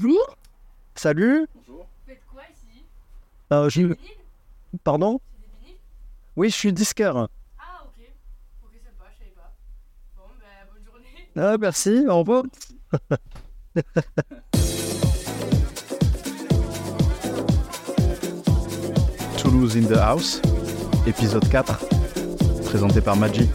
Bonjour. Salut. Bonjour. Vous faites quoi ici? Euh, je- Pardon? C'est des vinyles? Oui, je suis disquaire. Ah, ok. Ok, sympa, je savais pas. Bon, bah, bonne journée. Ah, merci, au revoir. Toulouse in the House, épisode 4, présenté par Maggi.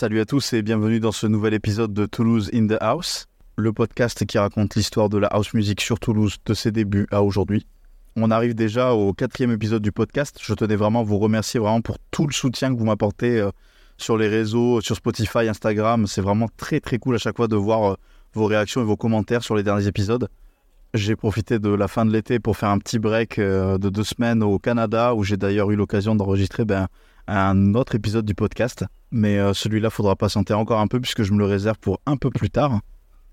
Salut à tous et bienvenue dans ce nouvel épisode de Toulouse in the House, le podcast qui raconte l'histoire de la house music sur Toulouse de ses débuts à aujourd'hui. On arrive déjà au quatrième épisode du podcast. Je tenais vraiment à vous remercier vraiment pour tout le soutien que vous m'apportez euh, sur les réseaux, sur Spotify, Instagram. C'est vraiment très très cool à chaque fois de voir euh, vos réactions et vos commentaires sur les derniers épisodes. J'ai profité de la fin de l'été pour faire un petit break euh, de deux semaines au Canada où j'ai d'ailleurs eu l'occasion d'enregistrer ben, un autre épisode du podcast. Mais euh, celui-là, faudra patienter encore un peu puisque je me le réserve pour un peu plus tard.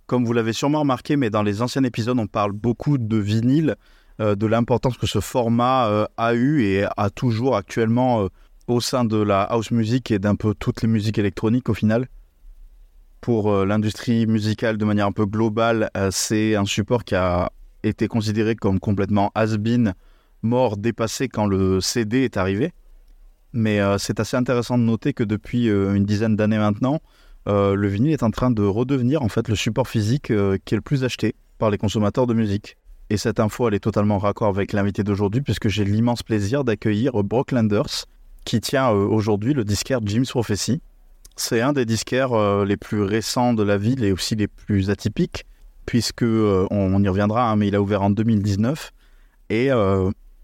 Comme vous l'avez sûrement remarqué, mais dans les anciens épisodes, on parle beaucoup de vinyle, euh, de l'importance que ce format euh, a eu et a toujours actuellement au sein de la house music et d'un peu toutes les musiques électroniques au final. Pour l'industrie musicale de manière un peu globale, c'est un support qui a été considéré comme complètement has-been, mort, dépassé quand le CD est arrivé. Mais euh, c'est assez intéressant de noter que depuis euh, une dizaine d'années maintenant, euh, le vinyle est en train de redevenir en fait le support physique qui est le plus acheté par les consommateurs de musique. Et cette info, elle est totalement raccord avec l'invité d'aujourd'hui puisque j'ai l'immense plaisir d'accueillir Brock Landers qui tient aujourd'hui le disquaire Jim's Prophecy. C'est un des disquaires les plus récents de la ville et aussi les plus atypiques puisque on, y reviendra, hein, mais il a ouvert en 2019 et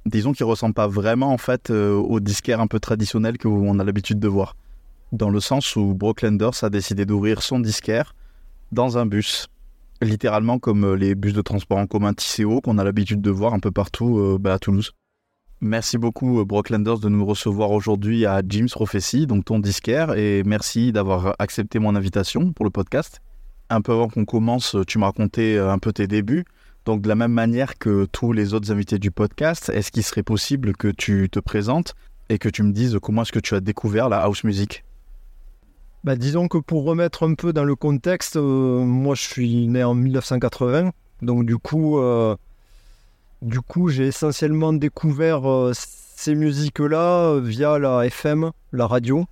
disons qu'il ressemble pas vraiment en fait euh, au disquaire un peu traditionnel que on a l'habitude de voir. Dans le sens où Brock Landers a décidé d'ouvrir son disquaire dans un bus. Littéralement comme euh, les bus de transport en commun Tisséo qu'on a l'habitude de voir un peu partout euh, bah, à Toulouse. Merci beaucoup euh, Brock Landers de nous recevoir aujourd'hui à Jim's Prophecy, donc ton disquaire, et merci d'avoir accepté mon invitation pour le podcast. Un peu avant qu'on commence, tu me racontais un peu tes débuts. Donc de la même manière que tous les autres invités du podcast, est-ce qu'il serait possible que tu te présentes et que tu me dises comment est-ce que tu as découvert la house music? Bah, disons que pour remettre un peu dans le contexte, euh, moi je suis né en 1980, donc du coup, euh, coup j'ai essentiellement découvert euh, ces musiques-là via la FM, la radio,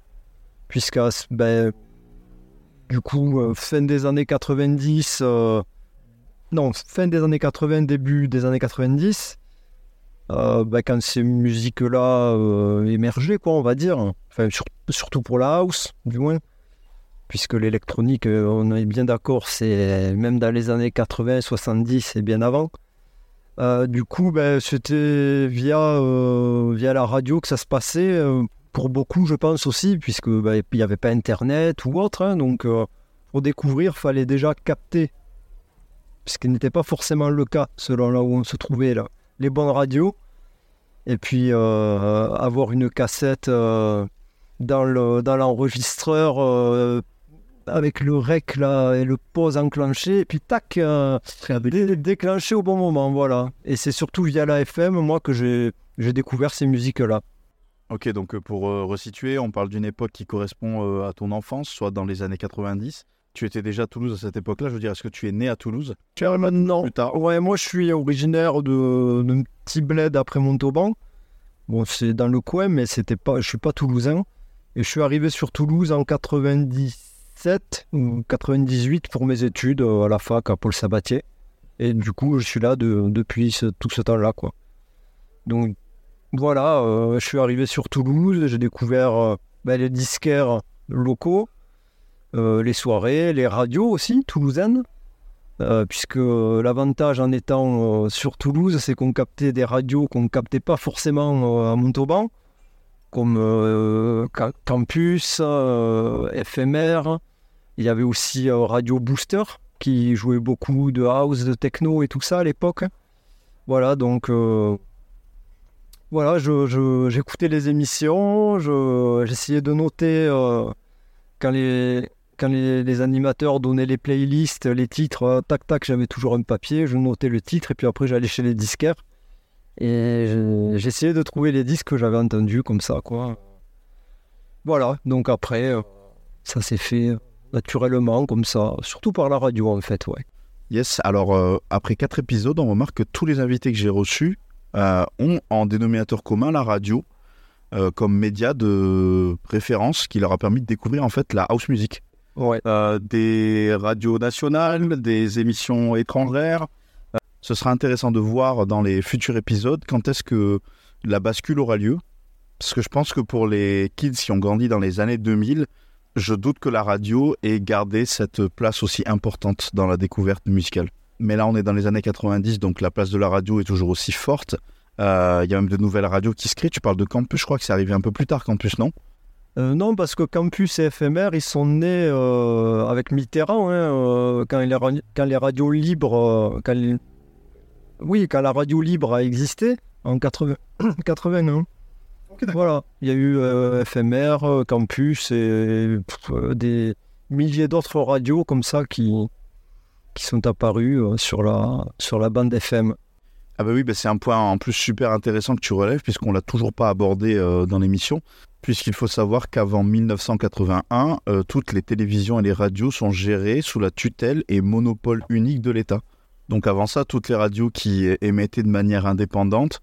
puisque ben, du coup, fin des années 90, euh, non, fin des années 80, début des années 90, euh, ben, quand ces musiques-là euh, émergeaient, quoi, on va dire, enfin, sur- surtout pour la house, du moins puisque l'électronique, euh, on est bien d'accord, c'est même dans les années 80, 70 et bien avant. Du coup, ben, c'était via, via la radio que ça se passait, pour beaucoup, je pense aussi, puisque ben, il n'y avait pas Internet ou autre. hein, donc, pour découvrir, fallait déjà capter, ce qui n'était pas forcément le cas selon là où on se trouvait, là, les bonnes radios. Et puis, euh, avoir une cassette euh, dans le- dans l'enregistreur euh, avec le rec là et le pause enclenché et puis tac dé- déclenché au bon moment voilà et c'est surtout via la FM moi que j'ai découvert ces musiques là Ok, donc pour resituer, on parle d'une époque qui correspond à ton enfance, soit dans les années 90. Tu étais déjà à Toulouse à cette époque-là, je veux dire, est-ce que tu es né à Toulouse maintenant plus tard ouais moi je suis originaire de d'un petit bled après Montauban bon c'est dans le coin mais c'était pas je suis pas toulousain. Et je suis arrivé sur Toulouse en 97 ou 98 pour mes études euh, à la fac à Paul Sabatier. Et du coup je suis là de- depuis ce- tout ce temps là quoi. Donc voilà euh, je suis arrivé sur Toulouse j'ai découvert euh, ben, les disquaires locaux les soirées les radios aussi toulousaines euh, puisque euh, l'avantage en étant euh, sur Toulouse, c'est qu'on captait des radios qu'on ne captait pas forcément euh, à Montauban, comme euh, Ca- Campus, euh, FMR. Il y avait aussi euh, Radio Booster, qui jouait beaucoup de house, de techno et tout ça à l'époque. Voilà, donc euh, voilà, j'écoutais les émissions, je, j'essayais de noter euh, quand, les, quand les, animateurs donnaient les playlists, les titres, euh, tac tac, j'avais toujours un papier, je notais le titre et puis après j'allais chez les disquaires et je- j'essayais de trouver les disques que j'avais entendus comme ça, quoi. Voilà, donc après, euh, ça s'est fait naturellement comme ça, surtout par la radio en fait, ouais. Yes, alors euh, après quatre épisodes, on remarque que tous les invités que j'ai reçus euh, ont en dénominateur commun la radio euh, comme média de référence qui leur a permis de découvrir en fait la house music. Euh, des radios nationales, des émissions étrangères. Euh, ce sera intéressant de voir dans les futurs épisodes quand est-ce que la bascule aura lieu. Parce que je pense que pour les kids qui ont grandi dans les années 2000, je doute que la radio ait gardé cette place aussi importante dans la découverte musicale. Mais là, on est dans les années 90, donc la place de la radio est toujours aussi forte. Euh, Il y a même de nouvelles radios qui se créent. Tu parles de Campus, je crois que c'est arrivé un peu plus tard, Campus, non? Euh, non, parce que Campus et FMR, ils sont nés euh, avec Mitterrand, hein, euh, quand, les ra- quand les radios libres. euh, quand les- Oui, quand la radio libre a existé, en 80... 81. Voilà, il y a eu euh, FMR, Campus et pff, des milliers d'autres radios comme ça qui, qui sont apparues euh, sur, la, sur la bande FM. Ah bah oui, bah c'est un point en plus super intéressant que tu relèves puisqu'on l'a toujours pas abordé euh, dans l'émission. Puisqu'il faut savoir qu'avant 1981, euh, toutes les télévisions et les radios sont gérées sous la tutelle et monopole unique de l'État. Donc avant ça, toutes les radios qui émettaient de manière indépendante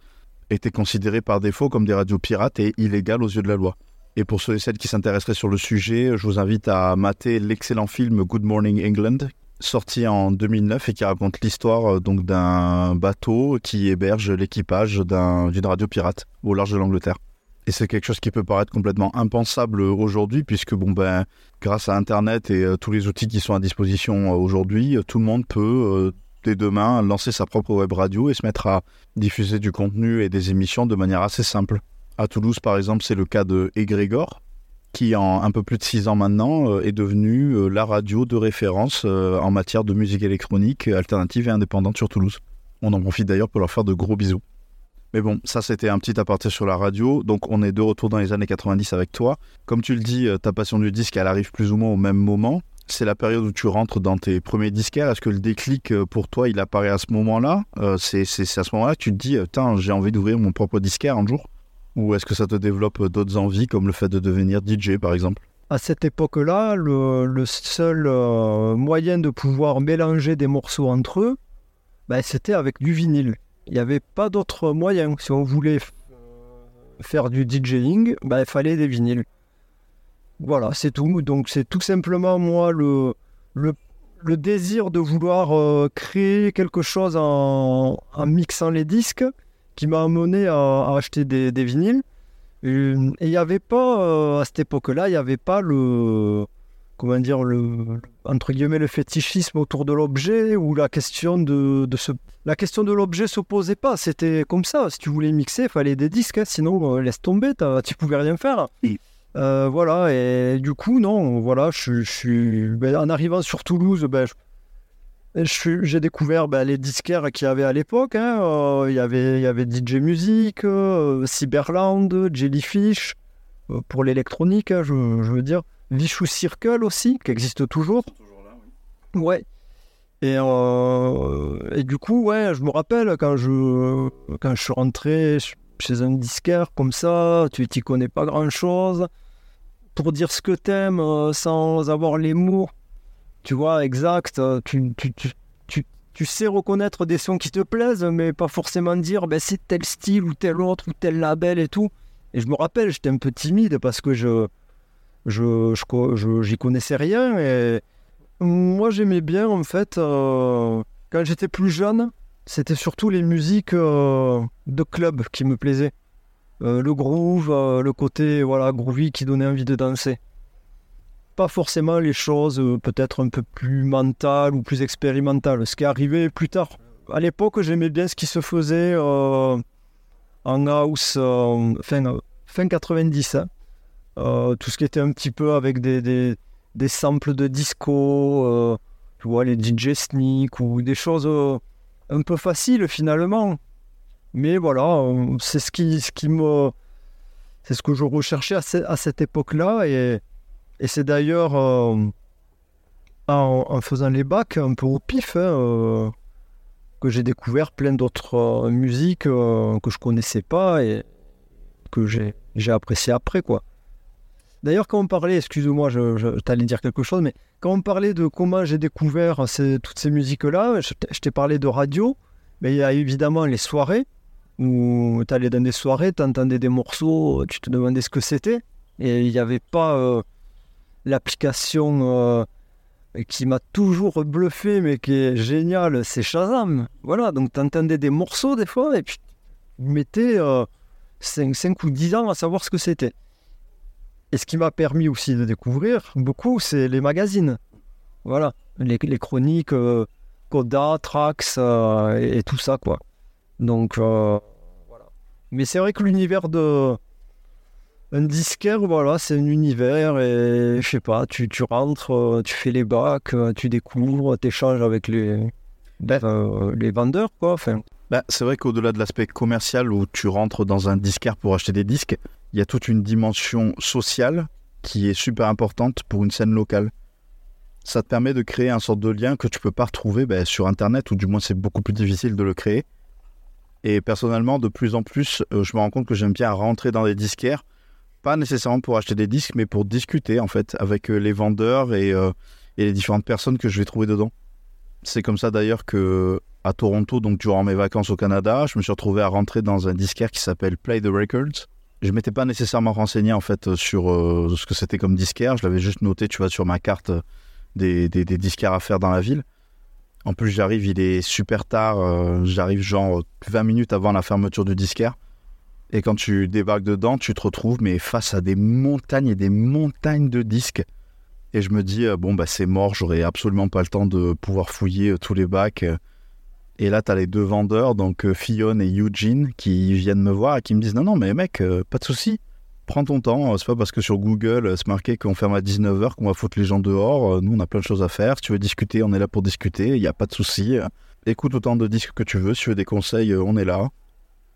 étaient considérées par défaut comme des radios pirates et illégales aux yeux de la loi. Et pour ceux et celles qui s'intéresseraient sur le sujet, je vous invite à mater l'excellent film Good Morning England, sorti en 2009 et qui raconte l'histoire euh, d'un bateau qui héberge l'équipage d'un- d'une radio pirate au large de l'Angleterre. Et c'est quelque chose qui peut paraître complètement impensable aujourd'hui, puisque bon ben, grâce à Internet et euh, tous les outils qui sont à disposition euh, aujourd'hui, euh, tout le monde peut euh, dès demain lancer sa propre web radio et se mettre à diffuser du contenu et des émissions de manière assez simple. À Toulouse, par exemple, c'est le cas de Egrégor, qui en un peu plus de six ans maintenant euh, est devenu euh, la radio de référence euh, en matière de musique électronique alternative et indépendante sur Toulouse. On en profite d'ailleurs pour leur faire de gros bisous. Mais bon, ça c'était un petit aparté sur la radio. Donc on est de retour dans les années 90 avec toi. Comme tu le dis, euh, ta passion du disque, elle arrive plus ou moins au même moment. C'est la période où tu rentres dans tes premiers disquaires. Est-ce que le déclic euh, pour toi, il apparaît à ce moment-là? Euh, C'est à ce moment-là que tu te dis, j'ai envie d'ouvrir mon propre disquaire un jour? Ou est-ce que ça te développe d'autres envies, comme le fait de devenir DJ par exemple? À cette époque-là, le, seul moyen de pouvoir mélanger des morceaux entre eux, ben, c'était avec du vinyle. Il n'y avait pas d'autre moyen. Si on voulait faire du DJing, ben, il fallait des vinyles. Voilà, c'est tout. Donc c'est tout simplement moi le, le, désir de vouloir euh, créer quelque chose en, en mixant les disques qui m'a amené à, acheter des, vinyles. Et et il n'y avait pas, euh, à cette époque-là, il n'y avait pas le, comment dire, le, entre guillemets, le fétichisme autour de l'objet ou la question de, de ce, la question de l'objet se posait pas. C'était comme ça. Si tu voulais mixer, il fallait des disques, hein, sinon euh, laisse tomber, tu pouvais rien faire. Euh, voilà, et du coup, non, voilà, je, suis, ben, en arrivant sur Toulouse, ben, j'ai découvert ben, les disquaires qu'il y avait à l'époque. hein. Euh, Il y avait, il y avait DJ Music, Cyberland, Jellyfish, pour l'électronique, hein, je, je veux dire. Vichou Circle aussi, qui existe toujours. Ouais. Et, euh, et du coup, ouais, je me rappelle quand je, quand je suis rentré ch- chez un disquaire comme ça, tu t'y connais pas grand chose. Pour dire ce que t'aimes euh, sans avoir les mots, tu vois, exact, euh, tu, tu, tu, tu, tu sais reconnaître des sons qui te plaisent, mais pas forcément dire ben, c'est tel style ou tel autre ou tel label et tout. Et je me rappelle, j'étais un peu timide parce que je, je, j'y connaissais rien. Et moi, j'aimais bien, en fait, euh, quand j'étais plus jeune, c'était surtout les musiques euh, de club qui me plaisaient. Euh, le groove, le côté voilà groovy qui donnait envie de danser. Pas forcément les choses peut-être un peu plus mentales ou plus expérimentales, ce qui arrivé plus tard. À l'époque, j'aimais bien ce qui se faisait en house fin, fin 90. hein. Euh, tout ce qui était un petit peu avec des, des, des samples de disco, euh, tu vois, les DJ Sneak ou des choses euh, un peu faciles finalement. Mais voilà, c'est ce qui, ce qui me. C'est ce que je recherchais à, ce- à cette époque-là. Et, et c'est d'ailleurs en, faisant les bacs un peu au pif hein, que j'ai découvert plein d'autres musiques que je connaissais pas et que j'ai apprécié après. quoi. D'ailleurs, quand on parlait, excuse-moi, je, t'allais dire quelque chose, mais quand on parlait de comment j'ai découvert toutes ces musiques-là, je t'ai- parlé de radio, mais il y a évidemment les soirées où tu allais dans des soirées, tu entendais des morceaux, tu te demandais ce que c'était, et il n'y avait pas euh, l'application euh, qui m'a toujours bluffé, mais qui est géniale, c'est Shazam. Voilà, donc tu entendais des morceaux des fois, et puis tu mettais 5, ou 10 ans à savoir ce que c'était. Et ce qui m'a permis aussi de découvrir beaucoup, c'est les magazines. Voilà, les, les chroniques euh, Coda, Trax euh, et, et tout ça, quoi. Donc, euh, voilà. Mais c'est vrai que l'univers de. Un disquaire, voilà, c'est un univers et je sais pas, tu, tu rentres, euh, tu fais les bacs, tu découvres, tu échanges avec les, euh, les vendeurs, quoi. Enfin, Bah, c'est vrai qu'au-delà de l'aspect commercial où tu rentres dans un disquaire pour acheter des disques, il y a toute une dimension sociale qui est super importante pour une scène locale. Ça te permet de créer un sorte de lien que tu peux pas retrouver bah, sur Internet, ou du moins c'est beaucoup plus difficile de le créer. Et personnellement, de plus en plus, euh, je me rends compte que j'aime bien rentrer dans des disquaires, pas nécessairement pour acheter des disques, mais pour discuter en fait avec euh, les vendeurs et, euh, et les différentes personnes que je vais trouver dedans. C'est comme ça d'ailleurs que à Toronto, donc durant mes vacances au Canada, je me suis retrouvé à rentrer dans un disquaire qui s'appelle Play the Records. Je m'étais pas nécessairement renseigné en fait sur euh, ce que c'était comme disquaire. Je l'avais juste noté, tu vois, sur ma carte euh, des, des, disquaires à faire dans la ville. En plus, j'arrive, il est super tard. euh, j'arrive genre 20 minutes avant la fermeture du disquaire. Et quand tu débarques dedans, tu te retrouves mais face à des montagnes et des montagnes de disques. Et je me dis, euh, bon, bah c'est mort, j'aurai absolument pas le temps de pouvoir fouiller euh, tous les bacs. Et là, tu as les deux vendeurs, donc euh, Fionn et Eugene, qui viennent me voir et qui me disent, non, non, mais mec, euh, pas de souci. Prends ton temps, euh, c'est pas parce que sur Google, c'est marqué qu'on ferme à 19h qu'on va foutre les gens dehors. Nous, on a plein de choses à faire. Si tu veux discuter, on est là pour discuter, il n'y a pas de souci. Écoute autant de disques que tu veux. Si tu veux des conseils, on est là.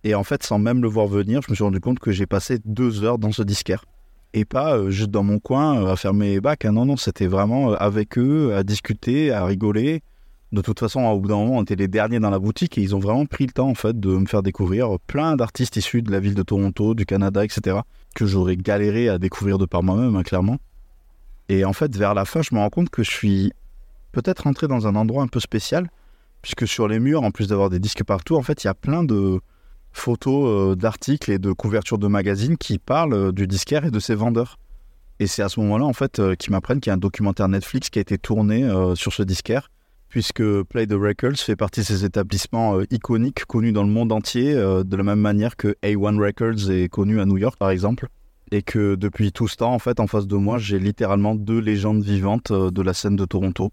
Et en fait, sans même le voir venir, je me suis rendu compte que j'ai passé deux heures dans ce disquaire. Et pas juste dans mon coin à faire mes bacs. hein. Non, non, c'était vraiment avec eux, à discuter, à rigoler. De toute façon, au bout d'un moment, on était les derniers dans la boutique et ils ont vraiment pris le temps de me faire découvrir plein d'artistes issus de la ville de Toronto, du Canada, etc. que j'aurais galéré à découvrir de par moi-même, hein, clairement. Et en fait, vers la fin, je me rends compte que je suis peut-être rentré dans un endroit un peu spécial, puisque sur les murs, en plus d'avoir des disques partout, en fait, il y a plein de photos euh, d'articles et de couvertures de magazines qui parlent euh, du disquaire et de ses vendeurs. Et c'est à ce moment-là, en fait, euh, qu'ils m'apprennent qu'il y a un documentaire Netflix qui a été tourné sur ce disquaire, puisque Play the Records fait partie de ces établissements euh, iconiques connus dans le monde entier, euh, de la même manière que A1 Records est connu à New York, par exemple. Et que depuis tout ce temps, en fait, en face de moi, j'ai littéralement deux légendes vivantes euh, de la scène de Toronto.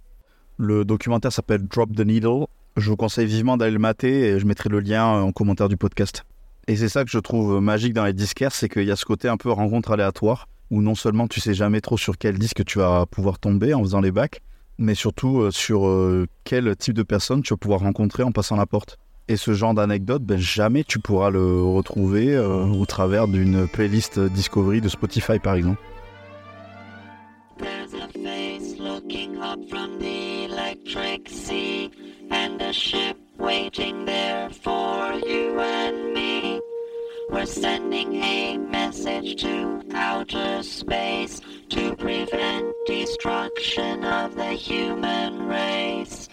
Le documentaire s'appelle Drop the Needle. Je vous conseille vivement d'aller le mater et je mettrai le lien en commentaire du podcast. Et c'est ça que je trouve magique dans les disquaires, c'est qu'il y a ce côté un peu rencontre aléatoire, où non seulement tu sais jamais trop sur quel disque tu vas pouvoir tomber en faisant les bacs, mais surtout euh, sur euh, quel type de personne tu vas pouvoir rencontrer en passant la porte. Et ce genre d'anecdote, ben, jamais tu pourras le retrouver euh, au travers d'une playlist Discovery de Spotify par exemple. To prevent destruction of the human race.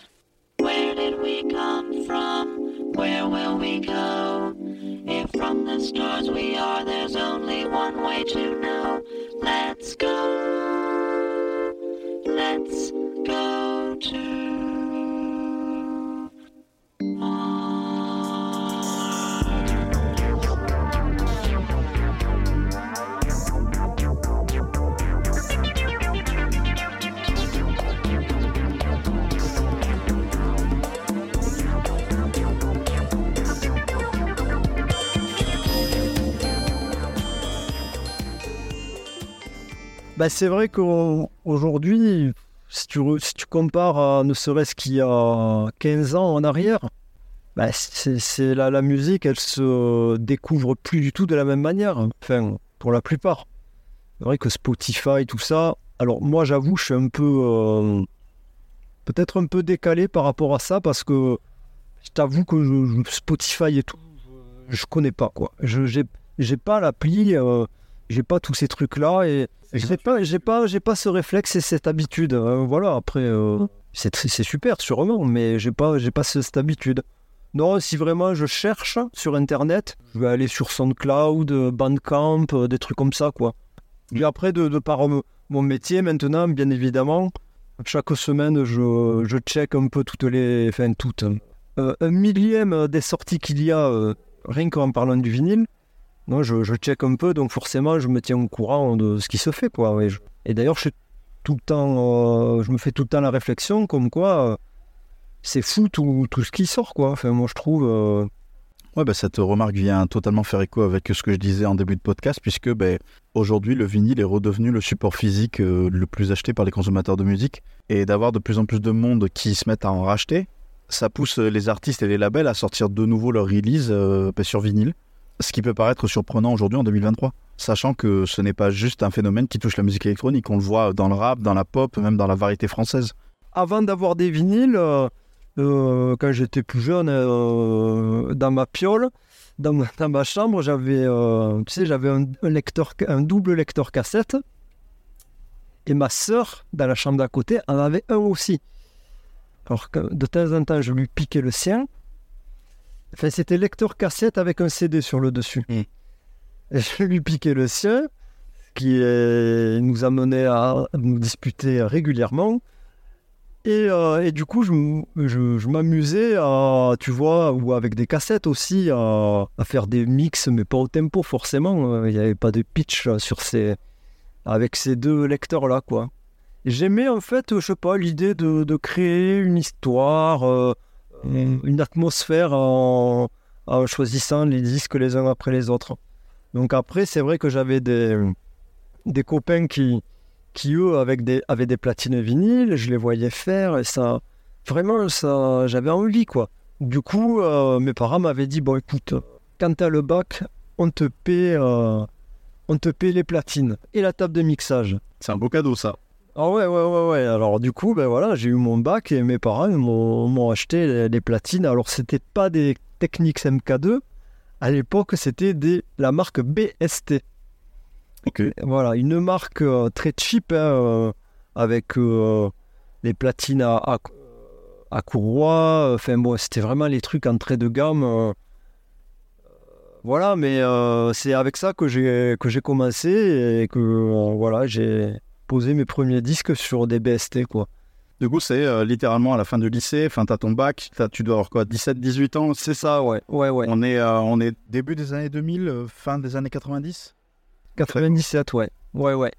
Where did we come from? Where will we go? If from the stars we are, there's only one way to know. Let's go. Let's go to Bah, c'est vrai qu'aujourd'hui, si tu, compares à ne serait-ce qu'il y a 15 ans en arrière, bah, c'est la, musique, elle se découvre plus du tout de la même manière. Enfin, pour la plupart. C'est vrai que Spotify, tout ça. Alors moi, j'avoue, je suis un peu, euh, peut-être un peu décalé par rapport à ça parce que je t'avoue que Spotify et tout, je, connais pas quoi. Je j'ai pas l'appli, euh, j'ai pas tous ces trucs là et j'ai pas j'ai pas j'ai pas ce réflexe et cette habitude. Euh, voilà. Après, euh, c'est tr- c'est super sûrement, mais j'ai pas j'ai pas ce- cette habitude. Non, si vraiment je cherche sur internet, je vais aller sur SoundCloud, Bandcamp, euh, des trucs comme ça quoi. Et après, de, de par mon métier maintenant, bien évidemment, chaque semaine, je, je check un peu toutes les. Enfin, toutes. un millième des sorties qu'il y a, rien qu'en parlant du vinyle. Non, je, check un peu, donc forcément, je me tiens au courant de ce qui se fait, quoi. Et d'ailleurs, euh, je me fais tout le temps la réflexion, comme quoi, euh, c'est fou tout, ce qui sort, quoi. Enfin, moi, je trouve. euh, Ouais, bah, cette remarque vient totalement faire écho avec ce que je disais en début de podcast, puisque ben, aujourd'hui, le vinyle est redevenu le support physique le plus acheté par les consommateurs de musique. Et d'avoir de plus en plus de monde qui se mettent à en racheter, ça pousse les artistes et les labels à sortir de nouveau leur release euh, ben, sur vinyle. Ce qui peut paraître surprenant aujourd'hui en 2023, sachant que ce n'est pas juste un phénomène qui touche la musique électronique. On le voit dans le rap, dans la pop, même dans la variété française. avant d'avoir des vinyles, euh, euh, quand j'étais plus jeune, euh, dans ma piole, dans ma, chambre, j'avais, tu sais, j'avais un, un double lecteur cassette. Et ma sœur, dans la chambre d'à côté, en avait un aussi. Alors que de temps en temps, je lui piquais le sien. Enfin, c'était lecteur cassette avec un CD sur le dessus. Mm. Et je lui piquais le sien, qui euh, nous amenait à nous disputer régulièrement. Et, euh, et du coup, je, m- je- je m'amusais à, tu vois, ou avec des cassettes aussi, à, à faire des mix, mais pas au tempo forcément. euh, Il n'y avait pas de pitch sur ces, avec ces deux lecteurs-là, quoi. J'aimais en fait, je sais pas, l'idée de, de créer une histoire, euh, une atmosphère en, en choisissant les disques les uns après les autres. Donc après, c'est vrai que j'avais des, des copains qui, qui eux avec des, avaient des platines vinyles, je les voyais faire et ça, vraiment, ça, j'avais envie quoi. Du coup, euh, mes parents m'avaient dit bon écoute, quand t'as le bac, on te paie, euh, on te paie les platines et la table de mixage. C'est un beau cadeau, ça. Ah ouais, ouais, ouais, ouais. Alors du coup, ben voilà, j'ai eu mon bac et mes parents m'ont acheté les, les platines. Alors c'était pas des Technics MK2. À l'époque, c'était des la marque BST. Ok. Voilà, une marque euh, très cheap hein, euh, avec euh, les platines à, à, à courroie. Enfin bon, c'était vraiment les trucs entrée de gamme. Voilà, mais c'est avec ça que j'ai que j'ai commencé et que voilà, j'ai posé mes premiers disques sur des BST quoi. Du coup, c'est euh, littéralement à la fin du lycée, enfin, t'as ton bac, tu dois avoir quoi, 17, 18 ans? C'est ça, ouais, ouais, ouais. on est, euh, on est début des années 2000, euh, fin des années 90 97, ouais, ouais, ouais.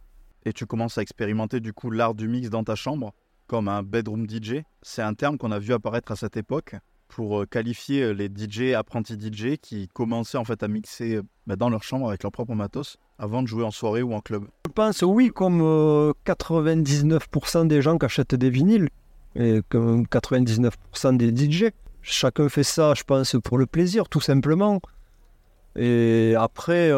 Et tu commences à expérimenter du coup l'art du mix dans ta chambre, comme un bedroom DJ. C'est un terme qu'on a vu apparaître à cette époque pour euh, qualifier euh, les DJ, apprentis DJ, qui commençaient en fait à mixer euh, bah, dans leur chambre avec leur propre matos avant de jouer en soirée ou en club. Je pense, oui, comme euh, 99% des gens qui achètent des vinyles, et comme 99% des DJ, chacun fait ça, je pense, pour le plaisir, tout simplement. Et après,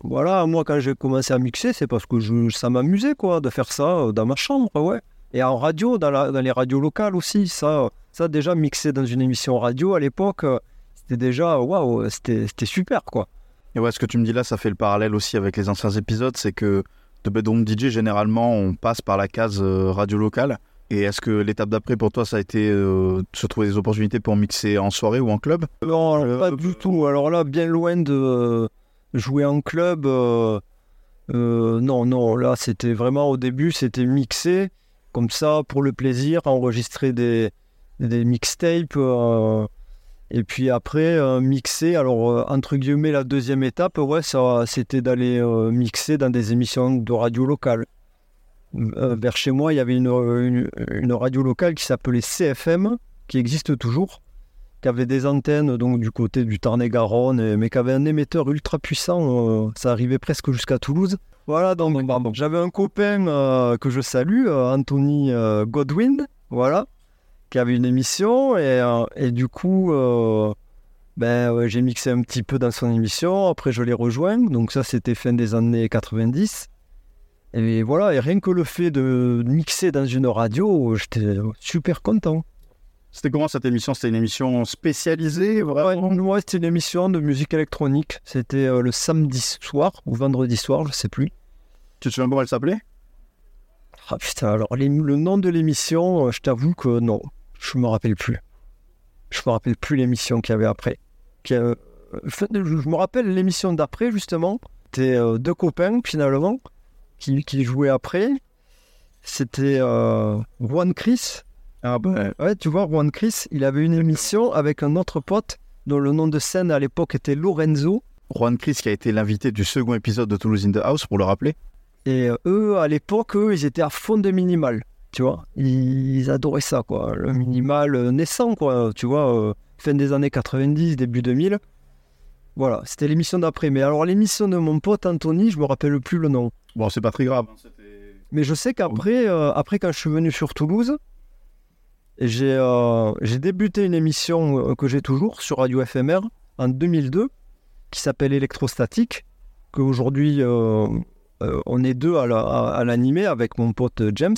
voilà, moi, quand j'ai commencé à mixer, c'est parce que ça m'amusait, quoi, de faire ça dans ma chambre, ouais. Et en radio, dans, la- dans les radios locales aussi, ça, ça déjà, mixer dans une émission radio à l'époque, euh, c'était déjà, waouh, c'était super, quoi. Et ouais, ce que tu me dis là, ça fait le parallèle aussi avec les anciens épisodes, c'est que de bedroom DJ, généralement, on passe par la case euh, radio locale. Et est-ce que l'étape d'après pour toi, ça a été euh, de se trouver des opportunités pour mixer en soirée ou en club? Non, Euh, pas euh, du tout. Alors là, bien loin de euh, jouer en club. euh, euh, non, non, là, c'était vraiment au début, c'était mixé, comme ça, pour le plaisir, enregistrer des, mixtapes. euh, et puis après, euh, mixer. Alors, euh, entre guillemets, la deuxième étape, ouais, ça, c'était d'aller mixer dans des émissions de radio locale. Vers chez moi, il y avait une radio locale qui s'appelait CFM, qui existe toujours qui avait des antennes donc du côté du Tarn-et-Garonne, et- mais qui avait un émetteur ultra puissant. euh, ça arrivait presque jusqu'à Toulouse. Voilà, donc j'avais un copain euh, que je salue, euh, Anthony euh, Godwin, voilà, qui avait une émission et, euh, et du coup, euh, ben, ouais, j'ai mixé un petit peu dans son émission. Après, je l'ai rejoint. Donc ça, c'était fin des années 90. Et voilà, et rien que le fait de mixer dans une radio, j'étais super content. C'était comment cette émission? C'était une émission spécialisée vraiment? Ouais, ouais, c'était une émission de musique électronique. C'était euh, le samedi soir ou vendredi soir, je sais plus. Tu te souviens comment elle s'appelait? Ah putain, alors les- le nom de l'émission, euh, je t'avoue que non, je me rappelle plus. Je me rappelle plus l'émission qu'il y avait après. Euh, je me rappelle l'émission d'après, justement. C'était deux copains, finalement, qui, qui jouaient après. C'était Juan Chris. Ah ben, Ouais, tu vois, Juan Chris, il avait une émission avec un autre pote dont le nom de scène à l'époque était Lorenzo. Juan Chris qui a été l'invité du second épisode de Toulouse in the House, pour le rappeler. Et euh, eux, à l'époque, eux, ils étaient à fond de minimal. Tu vois, ils adoraient ça, quoi. Le minimal euh, naissant, quoi. Tu vois, euh, fin des années 90, début 2000. Voilà, c'était l'émission d'après. Mais alors, l'émission de mon pote Anthony, je me rappelle plus le nom. Bon, c'est pas très grave. Mais je sais qu'après, euh, après, quand je suis venu sur Toulouse, j'ai euh, j'ai débuté une émission euh, que j'ai toujours sur Radio FMR en 2002 qui s'appelle Électrostatique, qu'aujourd'hui euh, on est deux à la- à à l'animer avec mon pote James.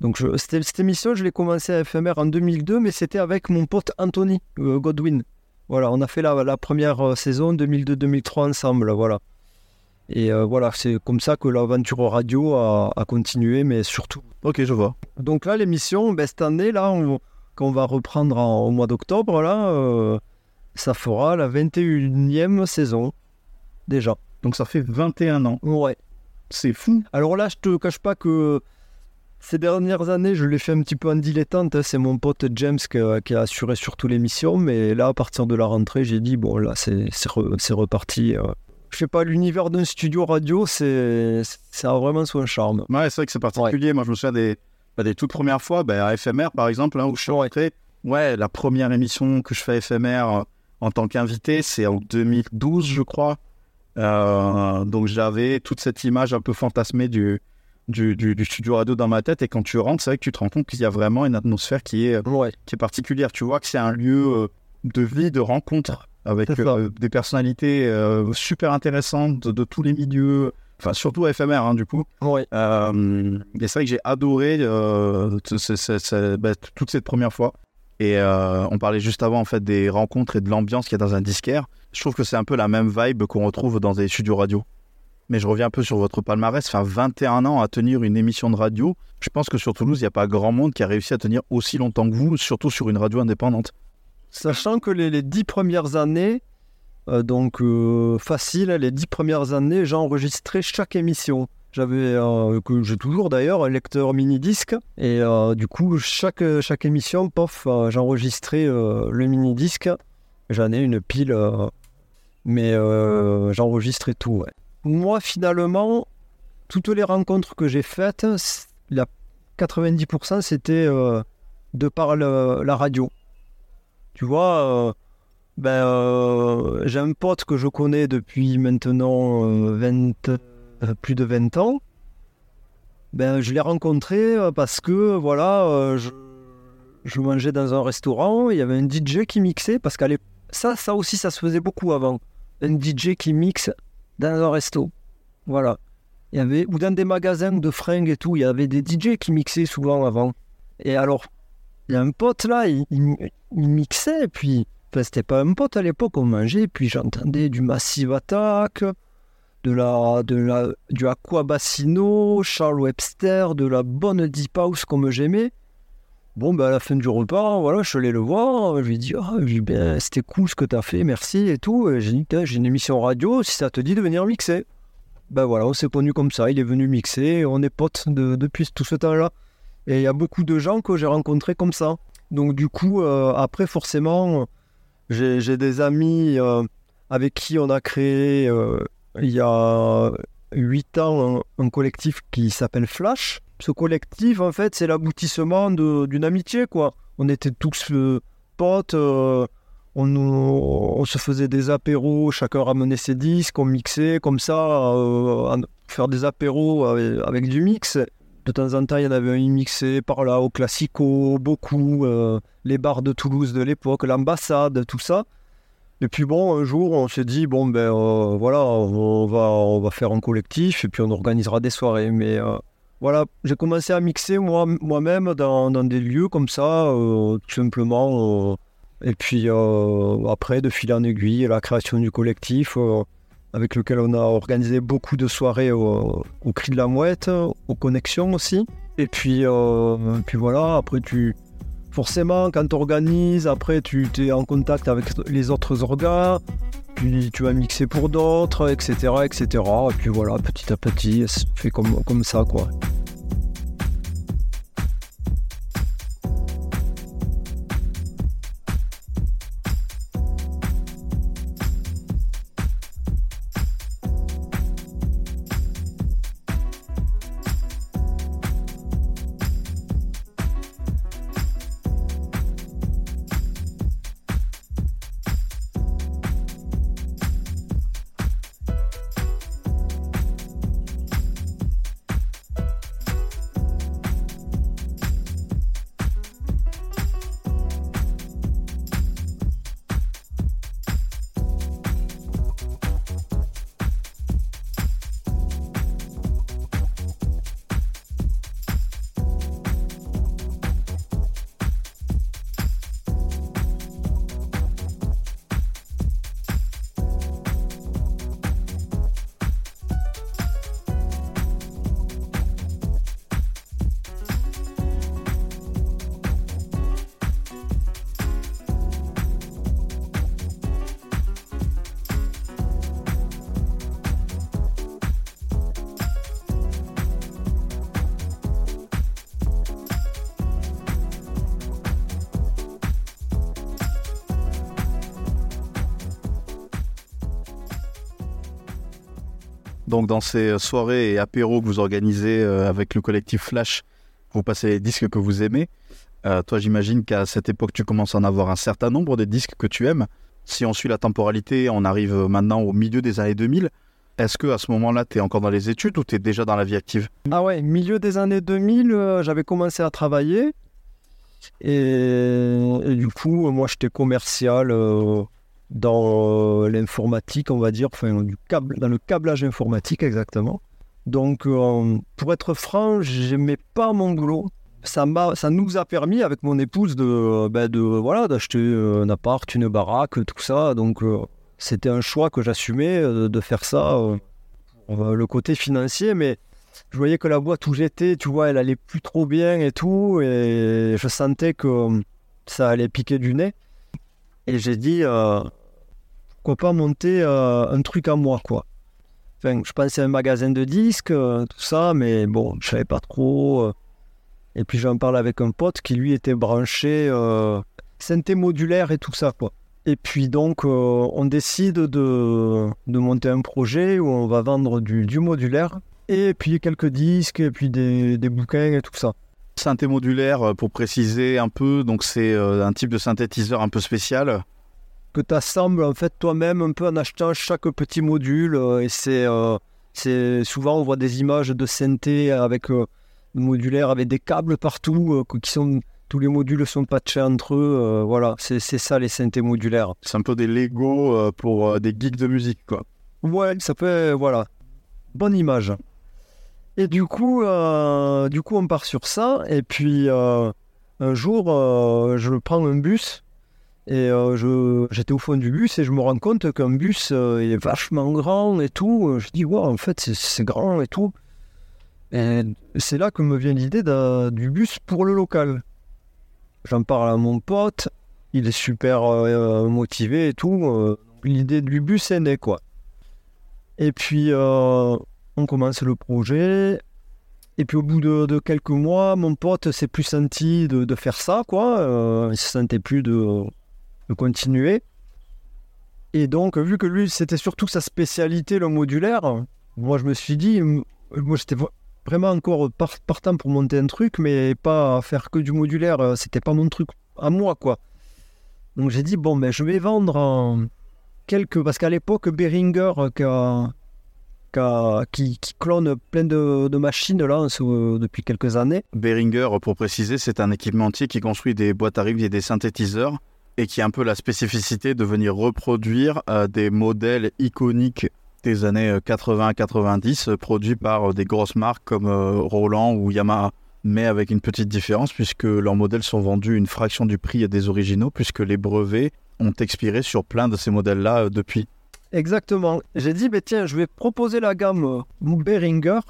Donc cette émission, je l'ai commencé à FMR en 2002, mais c'était avec mon pote Anthony Godwin. Voilà, on a fait la, la première saison 2002-2003 ensemble, voilà. Et euh, voilà, c'est comme ça que l'aventure radio a, a continué, mais surtout. Ok, je vois. Donc là, l'émission, ben, cette année, là, on- qu'on va reprendre en- au mois d'octobre, là, euh, ça fera la 21e saison, déjà. Donc ça fait 21 ans. Ouais. C'est fou. Alors là, je te cache pas que ces dernières années, je l'ai fait un petit peu en dilettante. hein. C'est mon pote James qui a, qui a assuré surtout l'émission. Mais là, à partir de la rentrée, j'ai dit, bon, là, c'est c'est re- c'est reparti. euh. Je sais pas, l'univers d'un studio radio, c'est ça a vraiment son charme. Ouais, c'est vrai que c'est particulier. Moi, je me souviens des, bah, des toutes premières fois, bah, à FMR par exemple, hein, où je suis rentré. Ouais, la première émission que je fais à FMR euh, en tant qu'invité, c'est en 2012, je crois. Euh, donc j'avais toute cette image un peu fantasmée du, du, du- du studio radio dans ma tête. Et quand tu rentres, c'est vrai que tu te rends compte qu'il y a vraiment une atmosphère qui est, Ouais, qui est particulière. Tu vois que c'est un lieu euh, de vie, de rencontre avec euh, des personnalités euh, super intéressantes de, tous les milieux. Enfin, surtout FMR, hein, du coup. Euh, et c'est vrai que j'ai adoré bah, toute cette première fois. Et on parlait juste avant en fait des rencontres et de l'ambiance qu'il y a dans un disquaire. Je trouve que c'est un peu la même vibe qu'on retrouve dans des studios radio. Mais je reviens un peu sur votre palmarès. Enfin, 21 ans à tenir une émission de radio. Je pense que sur Toulouse, il n'y a pas grand monde qui a réussi à tenir aussi longtemps que vous, surtout sur une radio indépendante. Sachant que les, dix premières années, euh, donc euh, facile, les dix premières années, j'enregistrais chaque émission. J'avais, euh, que j'ai toujours d'ailleurs, un lecteur mini-disque. Et du coup, chaque, chaque émission, pof, j'enregistrais le mini-disque. J'en ai une pile, mais j'enregistrais tout. Moi, finalement, toutes les rencontres que j'ai faites, la 90% c'était de par la radio. Tu vois, euh, ben, euh, j'ai un pote que je connais depuis maintenant euh, 20, euh, plus de 20 ans. Ben, je l'ai rencontré parce que voilà, je, mangeais dans un restaurant, il y avait un DJ qui mixait, parce qu'à ça, ça aussi, ça se faisait beaucoup avant. Un DJ qui mixe dans un resto. Voilà. Il y avait, ou dans des magasins de fringues et tout, il y avait des DJ qui mixaient souvent avant. Et alors, y a un pote là, il, mixait, puis, enfin, c'était pas un pote à l'époque, on mangeait, puis j'entendais du Massive Attack, de la, de du Aqua Bassino, Charles Webster, de la bonne Deep House comme j'aimais. Bon, ben à la fin du repas, voilà, je suis allé le voir, je lui ai dit, ah, ben, c'était cool ce que tu as fait, merci et tout. J'ai dit, j'ai une émission radio, si ça te dit de venir mixer. Ben voilà, on s'est connus comme ça, il est venu mixer, on est potes de- depuis tout ce temps-là. Et il y a beaucoup de gens que j'ai rencontrés comme ça. Donc du coup, euh, après forcément, j'ai des amis euh, avec qui on a créé euh, il y a 8 ans un, collectif qui s'appelle Flash. Ce collectif, en fait, c'est l'aboutissement d'une amitié, quoi. On était tous potes, on, se faisait des apéros, chacun ramenait ses disques, on mixait comme ça, faire des apéros avec du mix. De temps en temps, il y en avait un mixé par là, au Classico, beaucoup, euh, les bars de Toulouse de l'époque, l'ambassade, tout ça. Et puis bon, un jour, on s'est dit, bon, ben euh, voilà, on va, faire un collectif et puis on organisera des soirées. Mais euh, voilà, j'ai commencé à mixer moi- moi-même dans, des lieux comme ça, tout simplement. et puis après, de fil en aiguille, la création du collectif, avec lequel on a organisé beaucoup de soirées au, Cri de la Mouette, aux Connexions aussi. Et puis, euh, puis voilà, après tu... Forcément, quand tu organises, après tu es en contact avec les autres orgas, puis tu vas mixer pour d'autres, etc., etc. Et puis voilà, petit à petit, fait comme, comme ça, quoi. Donc dans ces soirées et apéros que vous organisez euh, avec le collectif Flash, vous passez les disques que vous aimez. Euh, toi, j'imagine qu'à cette époque, tu commences à en avoir un certain nombre de disques que tu aimes. Si on suit la temporalité, on arrive maintenant au milieu des années 2000. Est-ce que à ce moment-là, tu es encore dans les études ou tu es déjà dans la vie active? Ah ouais, milieu des années 2000, euh, j'avais commencé à travailler. Et, du coup, moi, j'étais commercial euh, dans euh, l'informatique, on va dire, enfin, du dans le câblage informatique exactement. Donc, euh, pour être franc, j'aimais pas mon boulot. Ça, ça nous a permis, avec mon épouse, de, ben, de voilà, d'acheter euh, un appart, une baraque, tout ça. Donc, euh, c'était un choix que j'assumais euh, de faire ça euh, euh, le côté financier, mais je voyais que la boîte où j'étais, tu vois, elle allait plus trop bien et tout, et je sentais que euh, ça allait piquer du nez. Et j'ai dit, euh, pourquoi pas monter euh, un truc à moi, quoi. Je pensais à un magasin de disques, euh, tout ça, mais bon, je savais pas trop. euh. Et puis j'en parle avec un pote qui lui était branché synthé modulaire et tout ça, quoi. Et puis donc, on décide de, de monter un projet où on va vendre du, du modulaire et puis quelques disques, et puis des, des bouquins et tout ça. Synthé modulaire, pour préciser un peu, donc c'est un type de synthétiseur un peu spécial. Que tu assembles en fait toi-même un peu en achetant chaque petit module. euh, et c'est euh, c'est souvent on voit des images de synthé avec euh, modulaire avec des câbles partout, qui sont tous les modules sont patchés entre eux. euh, voilà, c'est c'est ça les synthés modulaires. C'est un peu des Lego euh, pour euh, des geeks de musique, quoi. Ouais, ça peut, voilà, bonne image. Et du coup, du coup, on part sur ça. Et puis un jour, je prends un bus et euh, j'étais au fond du bus et je me rends compte qu'un bus euh, est vachement grand et tout. Je dis ouais, en fait, c'est, grand et tout. Et c'est là que me vient l'idée du bus pour le local. J'en parle à mon pote. Il est super euh, motivé et tout. euh, l'idée du bus est née, quoi. Et puis, on commence le projet. Et puis, au bout de, de quelques mois, mon pote s'est plus senti de, de faire ça, quoi. Il se sentait plus de, de continuer. Et donc, vu que lui, c'était surtout sa spécialité, le modulaire, moi, je me suis dit, moi, j'étais vra- vraiment encore par- partant pour monter un truc, mais pas faire que du modulaire. euh, C'était pas mon truc à moi, quoi. Donc, j'ai dit, bon, ben, je vais vendre en quelques. Parce qu'à l'époque, Behringer, euh, qui a- qui, clone plein de, machines là ce- depuis quelques années. Behringer, pour préciser, c'est un équipementier qui construit des boîtes à rythme et des synthétiseurs et qui a un peu la spécificité de venir reproduire euh, des modèles iconiques des années 80-90 euh, produits par euh, des grosses marques comme euh, Roland ou Yamaha. Mais avec une petite différence puisque leurs modèles sont vendus une fraction du prix des originaux puisque les brevets ont expiré sur plein de ces modèles-là euh, depuis. Exactement. J'ai dit, tiens, je vais proposer la gamme euh, Behringer,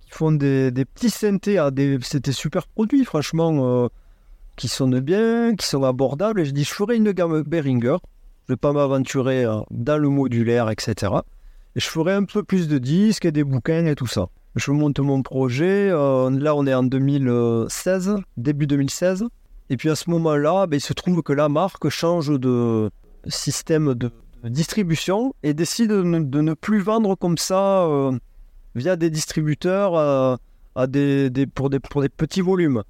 qui font des, petits synthés des. C'était super produits, franchement, euh, qui sonnent bien, qui sont abordables. Et je dis, je ferai une gamme Behringer. Je vais pas m'aventurer euh, dans le modulaire, etc. Et je ferai un peu plus de disques et des bouquins et tout ça. Je monte mon projet. euh, là, on est en 2016, début 2016. Et puis à ce moment-là, ben, il se trouve que la marque change de système de distribution et décide de ne, ne plus vendre comme ça euh, via des distributeurs pour des petits volumes.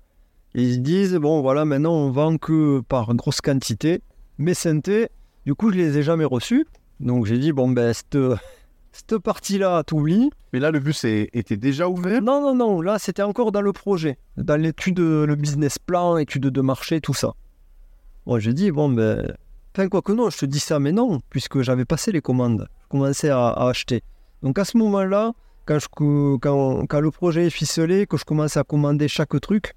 Ils se disent, bon voilà, maintenant on vend que par grosse quantité. Mes synthés, du coup, je les ai jamais reçus. Donc j'ai dit, bon ben, cette, cette partie-là, t'oublies. Mais là, le bus est- était déjà ouvert? Non, non, non, là c'était encore dans le projet, dans l'étude, le business plan, étude de marché, tout ça. Bon, j'ai dit, bon, ben. Enfin, quoi que non, je te dis ça, mais non, puisque j'avais passé les commandes. Je commençais à, à acheter. Donc à ce moment-là, quand, je, quand, quand le projet est ficelé, que je commence à commander chaque truc,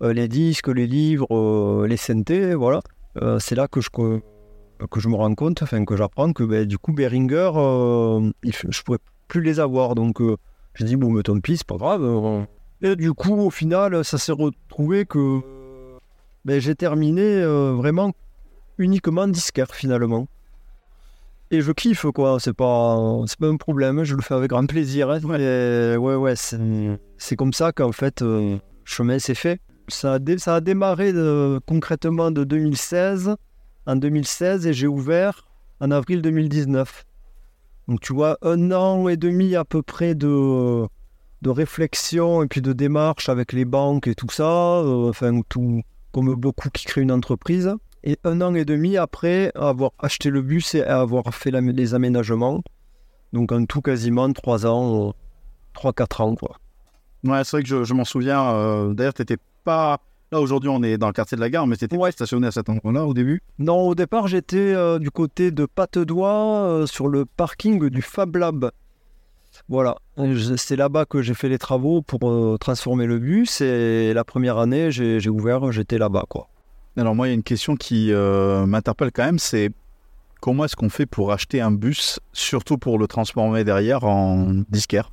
les disques, les livres, euh, les synthés, voilà, euh, c'est là que je, que je me rends compte, enfin que j'apprends que ben, du coup, euh, f- je pourrais plus les avoir. Donc euh, j'ai dit, bon, mais tant pis, c'est pas grave. euh. Et du coup, au final, ça s'est retrouvé que ben, j'ai terminé euh, vraiment uniquement disquaire finalement. Et je kiffe quoi, c'est pas, c'est pas un problème, je le fais avec grand plaisir. hein. Et ouais, ouais, c'est, comme ça qu'en fait, euh, le chemin s'est fait. Ça a, démarré de- concrètement de 2016, en 2016, et j'ai ouvert en avril 2019. Donc tu vois, un an et demi à peu près de, réflexion et puis de démarche avec les banques et tout ça, euh, enfin tout comme beaucoup qui créent une entreprise. Et un an et demi après avoir acheté le bus et avoir fait les aménagements. Donc en tout quasiment trois ans, euh, trois, quatre ans quoi. Ouais, c'est vrai que je, m'en souviens. euh, D'ailleurs, t'étais pas. Là, aujourd'hui, on est dans le quartier de la gare, mais Ouais. stationné à cet endroit-là au début. Non, au départ j'étais euh, du côté de Patte-d'Oie euh, sur le parking du Fab Lab. Voilà, c'est là-bas que j'ai fait les travaux pour euh, transformer le bus et la première année j'ai j'ai ouvert, j'étais là-bas quoi. Alors, moi, il y a une question qui euh, m'interpelle quand même c'est comment est-ce qu'on fait pour acheter un bus, surtout pour le transformer derrière en disquaire?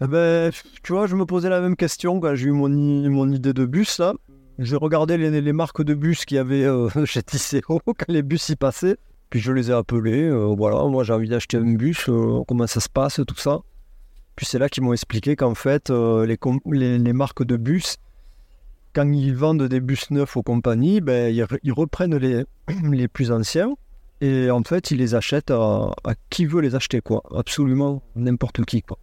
Eh ben, tu vois, je me posais la même question quand j'ai eu mon, idée de bus là. J'ai regardé les, marques de bus qu'il y avait euh, chez Tisséo quand les bus y passaient. Puis je les ai appelés. euh, voilà, moi j'ai envie d'acheter un bus, euh, comment ça se passe, tout ça. Puis c'est là qu'ils m'ont expliqué qu'en fait, les, les, les marques de bus, quand ils vendent des bus neufs aux compagnies, ben, ils, re- ils reprennent les, les plus anciens. Et en fait, ils les achètent à, à qui veut les acheter, quoi. Absolument n'importe qui, quoi.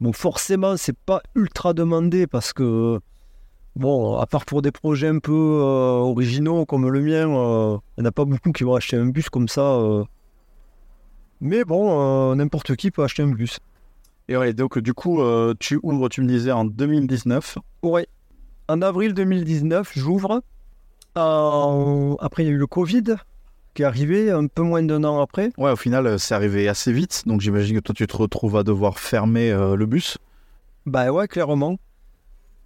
Donc forcément, c'est pas ultra demandé parce que, bon, à part pour des projets un peu euh, originaux comme le mien, euh, il n'y en a pas beaucoup qui vont acheter un bus comme ça. euh. Mais bon, euh, n'importe qui peut acheter un bus. Et ouais, donc, du coup, euh, tu ouvres, tu me disais, en 2019. Ouais. En avril 2019, j'ouvre. Euh, Après, il y a eu le Covid qui est arrivé un peu moins d'un an après. Ouais, au final, euh, c'est arrivé assez vite. Donc, j'imagine que toi, tu te retrouves à devoir fermer euh, le bus. Bah ouais, clairement.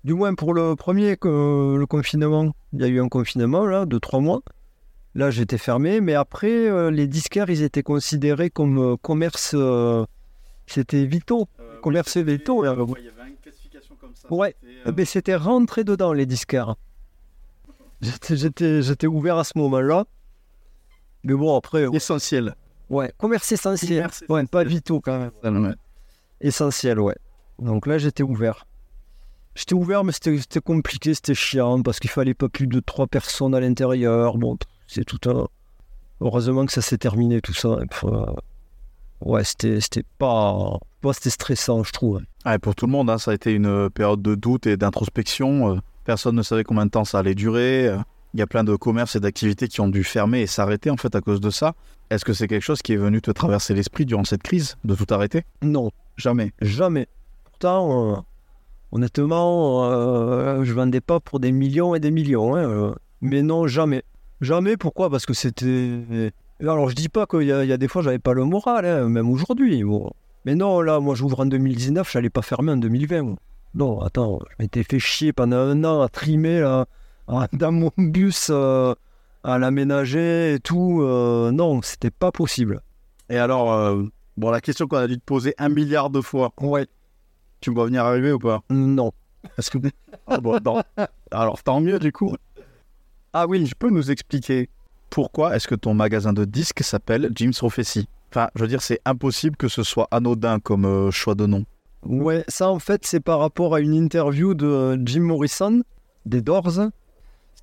Du moins pour le premier que- le confinement, il y a eu un confinement là de trois mois. Là, j'étais fermé, mais après, euh, les disquaires, ils étaient considérés comme euh, commerce. euh, C'était Vito. Commerce Vito. là. il y avait une classification comme ça. Ouais. Mais c'était rentré dedans, les disquaires. J'étais- J'étais j'étais ouvert à ce moment-là. Mais bon, après, Essentiel. ouais, commerce essentiel. Commerce Ouais, pas Vito quand même. Ouais. Essentiel, ouais. Donc là, j'étais ouvert. J'étais ouvert, mais c'était compliqué, c'était chiant, parce qu'il fallait pas plus de trois personnes à l'intérieur. Bon, c'est tout un... Heureusement que ça s'est terminé, tout ça. Euh, Ouais, c'était pas... pas c'était stressant, je trouve. Ouais, pour tout le monde, hein, ça a été une période de doute et d'introspection. euh, Personne ne savait combien de temps ça allait durer. Il y a plein de commerces et d'activités qui ont dû fermer et s'arrêter en fait à cause de ça. Est-ce que c'est quelque chose qui est venu te traverser l'esprit durant cette crise, de tout arrêter? Non, Jamais. Jamais. Pourtant, euh, honnêtement, euh, je vendais pas pour des millions et des millions. hein, euh, mais non, jamais. Jamais, pourquoi? Parce que c'était. Alors, je dis pas qu'il y, a- il y a des fois, j'avais pas le moral, hein, même aujourd'hui. bon. Mais non, là, moi, j'ouvre en 2019, j'allais pas fermer en 2020. moi. Non, attends, je m'étais fait chier pendant un an à trimer là, dans mon bus, euh, à l'aménager et tout. euh, non, c'était pas possible. Et alors, euh, bon, la question qu'on a dû te poser un milliard de fois, Ouais, tu me vois venir arriver ou pas? Non. Que... Ah bon, non. Alors, tant mieux du coup. Ah oui, je peux nous expliquer pourquoi est-ce que ton magasin de disques s'appelle Jim's Prophecy? Enfin, je veux dire, c'est impossible que ce soit anodin comme euh, choix de nom. Ouais, ça en fait c'est par rapport à une interview de Jim Morrison des Doors.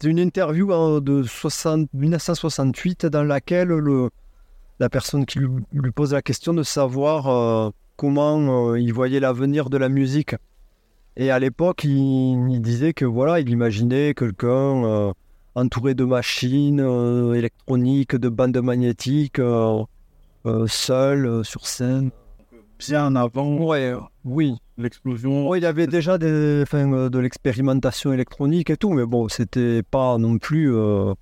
C'était une interview hein, de 60 1968 dans laquelle le, la personne qui lui, lui pose la question de savoir euh, comment euh, il voyait l'avenir de la musique. Et à l'époque, il, il disait que voilà, il imaginait quelqu'un euh, entouré de machines électroniques, de bandes magnétiques, seul sur scène. Bien avant Ouais, oui. L'explosion. Bon, il y avait déjà des, enfin, euh, de l'expérimentation électronique et tout, mais bon, c'était pas non plus euh,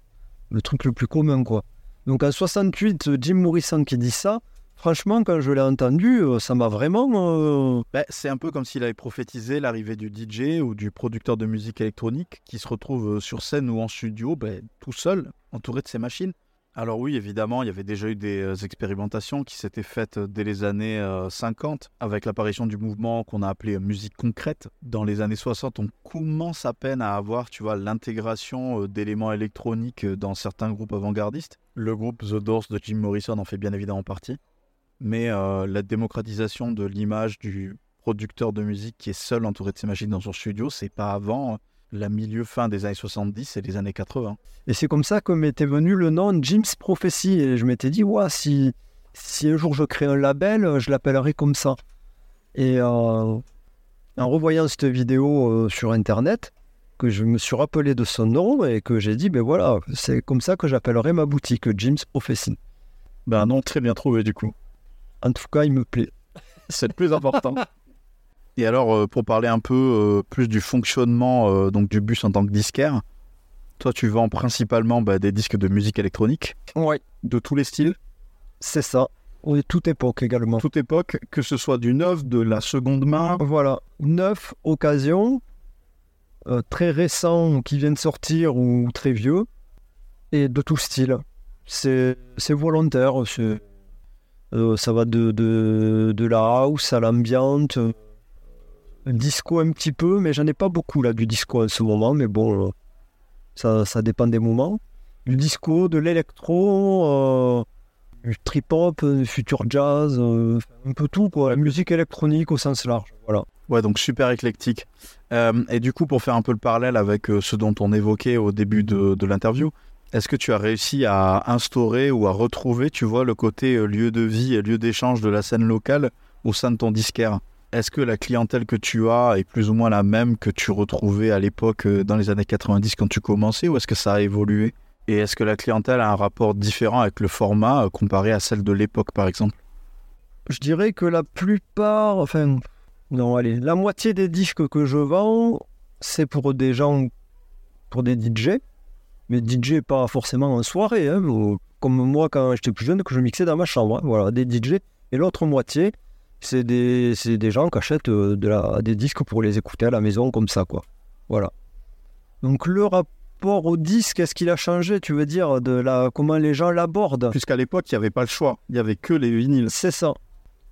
le truc le plus commun, quoi. Donc en 68, Jim Morrison qui dit ça, franchement, quand je l'ai entendu, euh, ça m'a vraiment... euh, Ben, c'est un peu comme s'il avait prophétisé l'arrivée du DJ ou du producteur de musique électronique qui se retrouve sur scène ou en studio, ben, tout seul, entouré de ses machines. Alors oui, évidemment, il y avait déjà eu des euh, expérimentations qui s'étaient faites euh, dès les années euh, 50 avec l'apparition du mouvement qu'on a appelé euh, musique concrète. Dans les années 60, on commence à peine à avoir, tu vois, l'intégration euh, d'éléments électroniques euh, dans certains groupes avant-gardistes. Le groupe The Doors de Jim Morrison en fait bien évidemment partie. Mais euh, la démocratisation de l'image du producteur de musique qui est seul entouré de ses machines dans son studio, c'est pas avant la milieu-fin des années 70 et les années 80. Et c'est comme ça que m'était venu le nom Jim's Prophecy. Et je m'étais dit, ouais, si, si un jour je crée un label, je l'appellerai comme ça. Et euh, en revoyant cette vidéo euh, sur Internet, que je me suis rappelé de son nom et que j'ai dit, ben voilà, c'est comme ça que j'appellerai ma boutique, Jim's Prophecy. Ben non, très bien trouvé du coup. En tout cas, il me plaît. C'est le plus important. Et alors, euh, pour parler un peu euh, plus du fonctionnement euh, donc du bus en tant que disquaire, toi tu vends principalement bah, des disques de musique électronique, Ouais, de tous les styles, c'est ça. Oui, toute époque également. toute époque, que ce soit du neuf, de la seconde main. Voilà, neuf occasions, euh, très récents qui viennent sortir ou très vieux, et de tout style. C'est c'est volontaire, euh, ça va de, de, de la house à l'ambiante, disco un petit peu, mais j'en ai pas beaucoup là du disco en ce moment, mais bon, euh, ça, ça dépend des moments. Du disco, de l'électro, euh, du trip-hop, euh, future jazz, euh, un peu tout quoi, la musique électronique au sens large, voilà. Ouais, donc super éclectique. Et du coup, pour faire un peu le parallèle avec ce dont on évoquait au début de, de l'interview, est-ce que tu as réussi à instaurer ou à retrouver, tu vois, le côté lieu de vie et lieu d'échange de la scène locale au sein de ton disquaire? Est-ce que la clientèle que tu as est plus ou moins la même que tu retrouvais à l'époque euh, dans les années 90 quand tu commençais ou est-ce que ça a évolué? Et est-ce que la clientèle a un rapport différent avec le format euh, comparé à celle de l'époque, par exemple? Je dirais que la plupart, enfin, non, allez, la moitié des disques que je vends, c'est pour des gens, pour des DJ, mais DJ pas forcément en soirée, hein, comme moi quand j'étais plus jeune, que je mixais dans ma chambre, hein, voilà, des DJ. Et l'autre moitié, c'est des, des gens qui achètent euh, de la, des disques pour les écouter à la maison comme ça, quoi. Voilà. Donc le rapport au disque, est-ce qu'il a changé, tu veux dire, de la, comment les gens l'abordent? Puisqu'à l'époque, il n'y avait pas le choix, il n'y avait que les vinyles. c'est ça.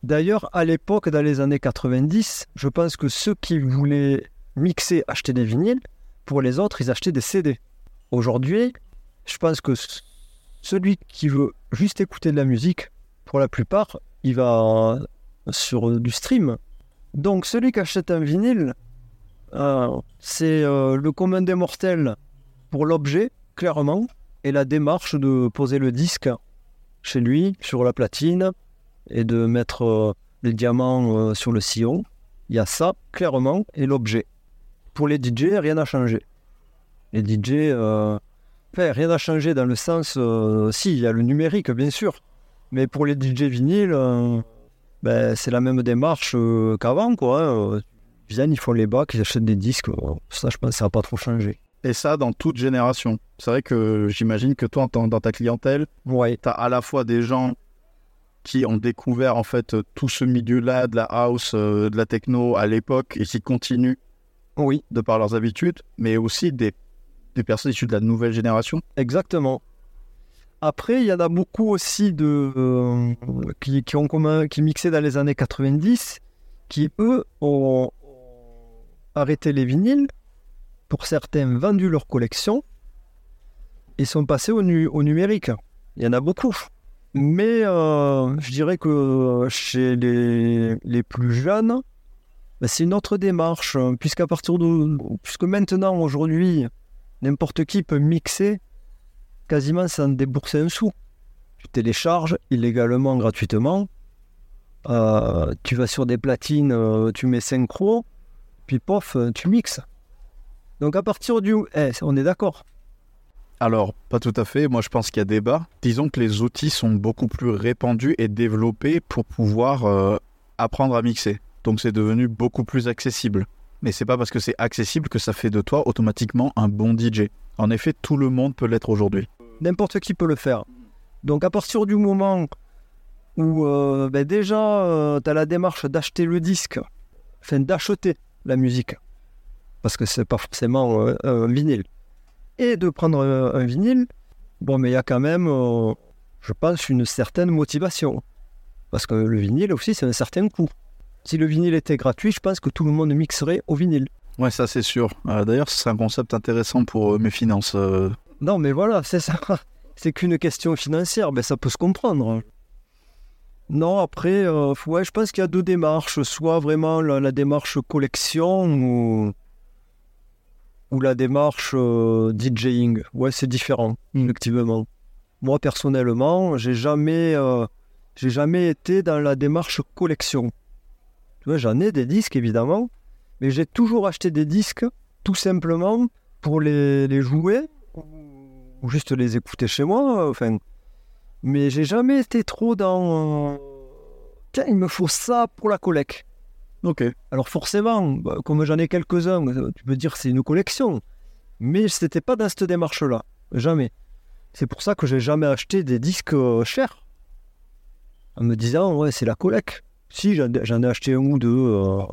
D'ailleurs, à l'époque, dans les années 90, je pense que ceux qui voulaient mixer achetaient des vinyles. Pour les autres, ils achetaient des CD. Aujourd'hui, je pense que celui qui veut juste écouter de la musique, pour la plupart, il va sur euh, du stream. Donc, celui qui achète un vinyle, euh, c'est euh, le commun des mortels pour l'objet, clairement, et la démarche de poser le disque chez lui, sur la platine, et de mettre les diamants sur le sillon. Il y a ça, clairement, et l'objet. Pour les DJ, rien n'a changé. Les DJ, enfin, rien n'a changé dans le sens, si, il y a le numérique, bien sûr, mais pour les DJ vinyles, ben, c'est la même démarche euh, qu'avant, quoi. hein. Euh, Ils viennent, ils font les bacs, ils achètent des disques. euh, Ça, je pense que ça n'a pas trop changé. Et ça, dans toute génération. C'est vrai que j'imagine que toi, dans ta clientèle, Ouais, tu as à la fois des gens qui ont découvert en fait tout ce milieu-là de la house, euh, de la techno à l'époque et qui continuent oui, de par leurs habitudes, mais aussi des, des personnes issues de la nouvelle génération. exactement. Après, il y en a beaucoup aussi de, euh, qui, ont commun, qui mixaient dans les années 90, qui, eux, ont arrêté les vinyles, pour certains vendu leur collection, et sont passés au, nu- au numérique. Il y en a beaucoup. Mais euh, je dirais que chez les, les plus jeunes, ben, c'est une autre démarche, hein, puisqu'à partir de. Puisque maintenant, aujourd'hui, n'importe qui peut mixer quasiment sans débourser un sou. Tu télécharges illégalement, gratuitement. Euh, tu vas sur des platines, euh, tu mets synchro, puis pof, euh, tu mixes. Donc à partir du... Eh, on est d'accord. Alors, pas tout à fait. Moi, je pense qu'il y a débat. Disons que les outils sont beaucoup plus répandus et développés pour pouvoir apprendre à mixer. Donc, c'est devenu beaucoup plus accessible. Mais c'est pas parce que c'est accessible que ça fait de toi automatiquement un bon DJ. En effet, tout le monde peut l'être aujourd'hui. N'importe qui peut le faire. Donc à partir du moment où euh, ben déjà tu as la démarche d'acheter le disque, enfin d'acheter la musique, parce que c'est pas forcément euh, un vinyle, et de prendre un, un vinyle, bon mais il y a quand même, euh, je pense, une certaine motivation. Parce que le vinyle aussi c'est un certain coût. Si le vinyle était gratuit, je pense que tout le monde mixerait au vinyle. Ouais, ça c'est sûr. Euh, D'ailleurs, c'est un concept intéressant pour euh, mes finances. Non, mais voilà, c'est ça. C'est qu'une question financière, ben ça peut se comprendre. Non, après, euh, ouais, je pense qu'il y a deux démarches. Soit vraiment la, la démarche collection ou, ou la démarche euh, DJing. Ouais, c'est différent, effectivement. Moi, personnellement, j'ai jamais, euh, j'ai jamais été dans la démarche collection. Tu vois, j'en ai des disques, évidemment, mais j'ai toujours acheté des disques, tout simplement, pour les, les jouer juste les écouter chez moi. Enfin, mais j'ai jamais été trop dans. euh, Tiens, il me faut ça pour la collecte. Ok. Alors forcément, bah, comme j'en ai quelques-uns, euh, tu peux dire c'est une collection. Mais c'était pas dans cette démarche-là. Jamais. C'est pour ça que j'ai jamais acheté des disques euh, chers. En me disant, ouais, c'est la collecte. Si, j'en ai acheté un ou deux, euh,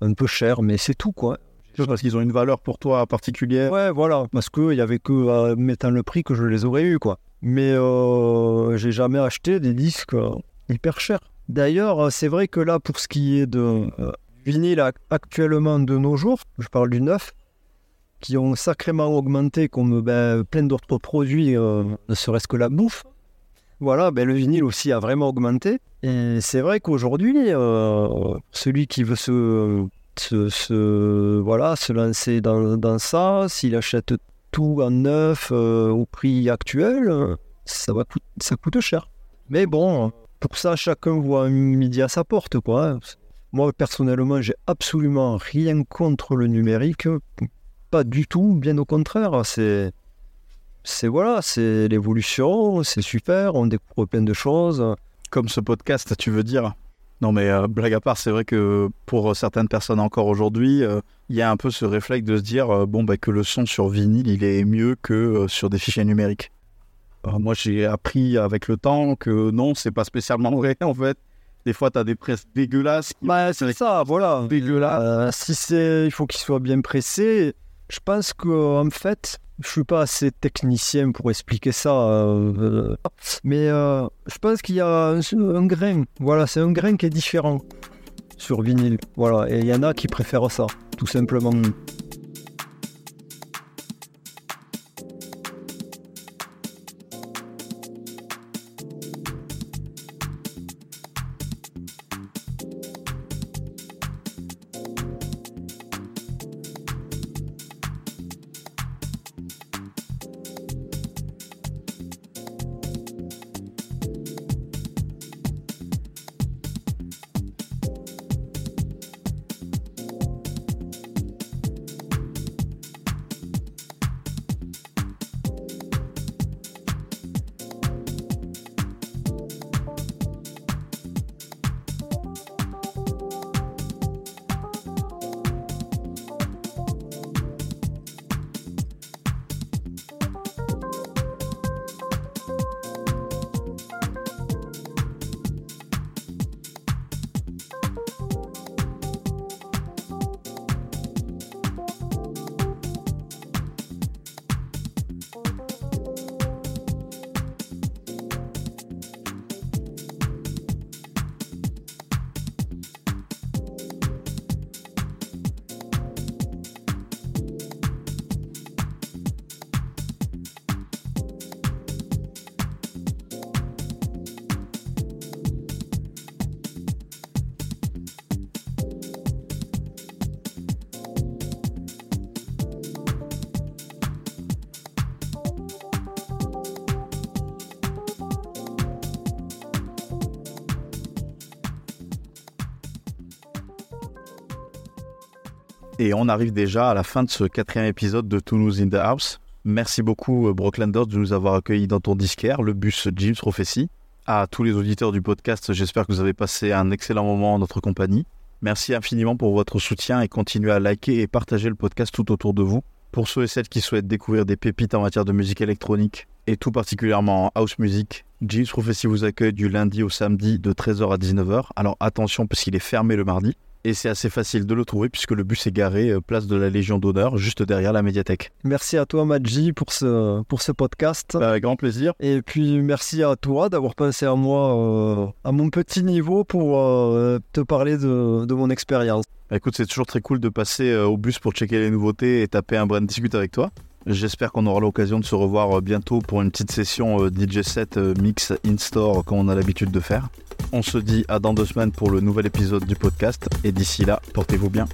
un peu cher, mais c'est tout, quoi. Parce qu'ils ont une valeur pour toi particulière. Ouais, voilà, parce qu'il y avait que à mettant le prix que je les aurais eu, quoi. Mais euh, j'ai jamais acheté des disques euh, hyper chers. D'ailleurs, euh, c'est vrai que là, pour ce qui est de euh, vinyle ac- actuellement de nos jours, je parle du neuf, qui ont sacrément augmenté comme ben, plein d'autres produits, euh, ne serait-ce que la bouffe. Voilà, ben, le vinyle aussi a vraiment augmenté. Et c'est vrai qu'aujourd'hui, euh, celui qui veut se se, voilà, se lancer dans, dans ça, s'il achète tout en neuf euh, au prix actuel, ça, va coûter, ça coûte cher. Mais bon, pour ça, chacun voit un midi à sa porte. Quoi. Moi, personnellement, j'ai absolument rien contre le numérique. Pas du tout, bien au contraire. C'est, c'est voilà, c'est l'évolution, c'est super, on découvre plein de choses. Comme ce podcast, tu veux dire Non, mais euh, blague à part, c'est vrai que pour certaines personnes encore aujourd'hui, euh, il y a un peu ce réflexe de se dire euh, bon, bah, que le son sur vinyle, il est mieux que euh, sur des fichiers numériques. Euh, moi, j'ai appris avec le temps que non, c'est pas spécialement vrai en fait. Des fois, tu as des presses dégueulasses. Bah, c'est ça, voilà. Dégueulasse. Euh, si c'est, il faut qu'il soit bien pressé. Je pense que en fait, je suis pas assez technicien pour expliquer ça, euh, mais euh, je pense qu'il y a un, un grain. Voilà, c'est un grain qui est différent sur vinyle. Voilà, et il y en a qui préfèrent ça, tout simplement. Et on arrive déjà à la fin de ce quatrième épisode de Toulouse in the House. Merci beaucoup, euh, Brocklanders, de nous avoir accueillis dans ton disquaire, le bus James Prophecy. À tous les auditeurs du podcast, j'espère que vous avez passé un excellent moment en notre compagnie. Merci infiniment pour votre soutien et continuez à liker et partager le podcast tout autour de vous. Pour ceux et celles qui souhaitent découvrir des pépites en matière de musique électronique et tout particulièrement en house music, James Prophecy vous accueille du lundi au samedi de 13h à 19h. Alors attention parce qu'il est fermé le mardi. Et c'est assez facile de le trouver puisque le bus est garé euh, place de la Légion d'honneur juste derrière la médiathèque. Merci à toi, Madji, pour ce, pour ce podcast. Bah, avec grand plaisir. Et puis merci à toi d'avoir pensé à moi euh, à mon petit niveau pour euh, te parler de, de mon expérience. Bah, écoute, c'est toujours très cool de passer au bus pour checker les nouveautés et taper un brin de discute avec toi. J'espère qu'on aura l'occasion de se revoir euh, bientôt pour une petite session euh, DJ set euh, mix in-store comme on a l'habitude de faire. On se dit à dans deux semaines pour le nouvel épisode du podcast et d'ici là, portez-vous bien.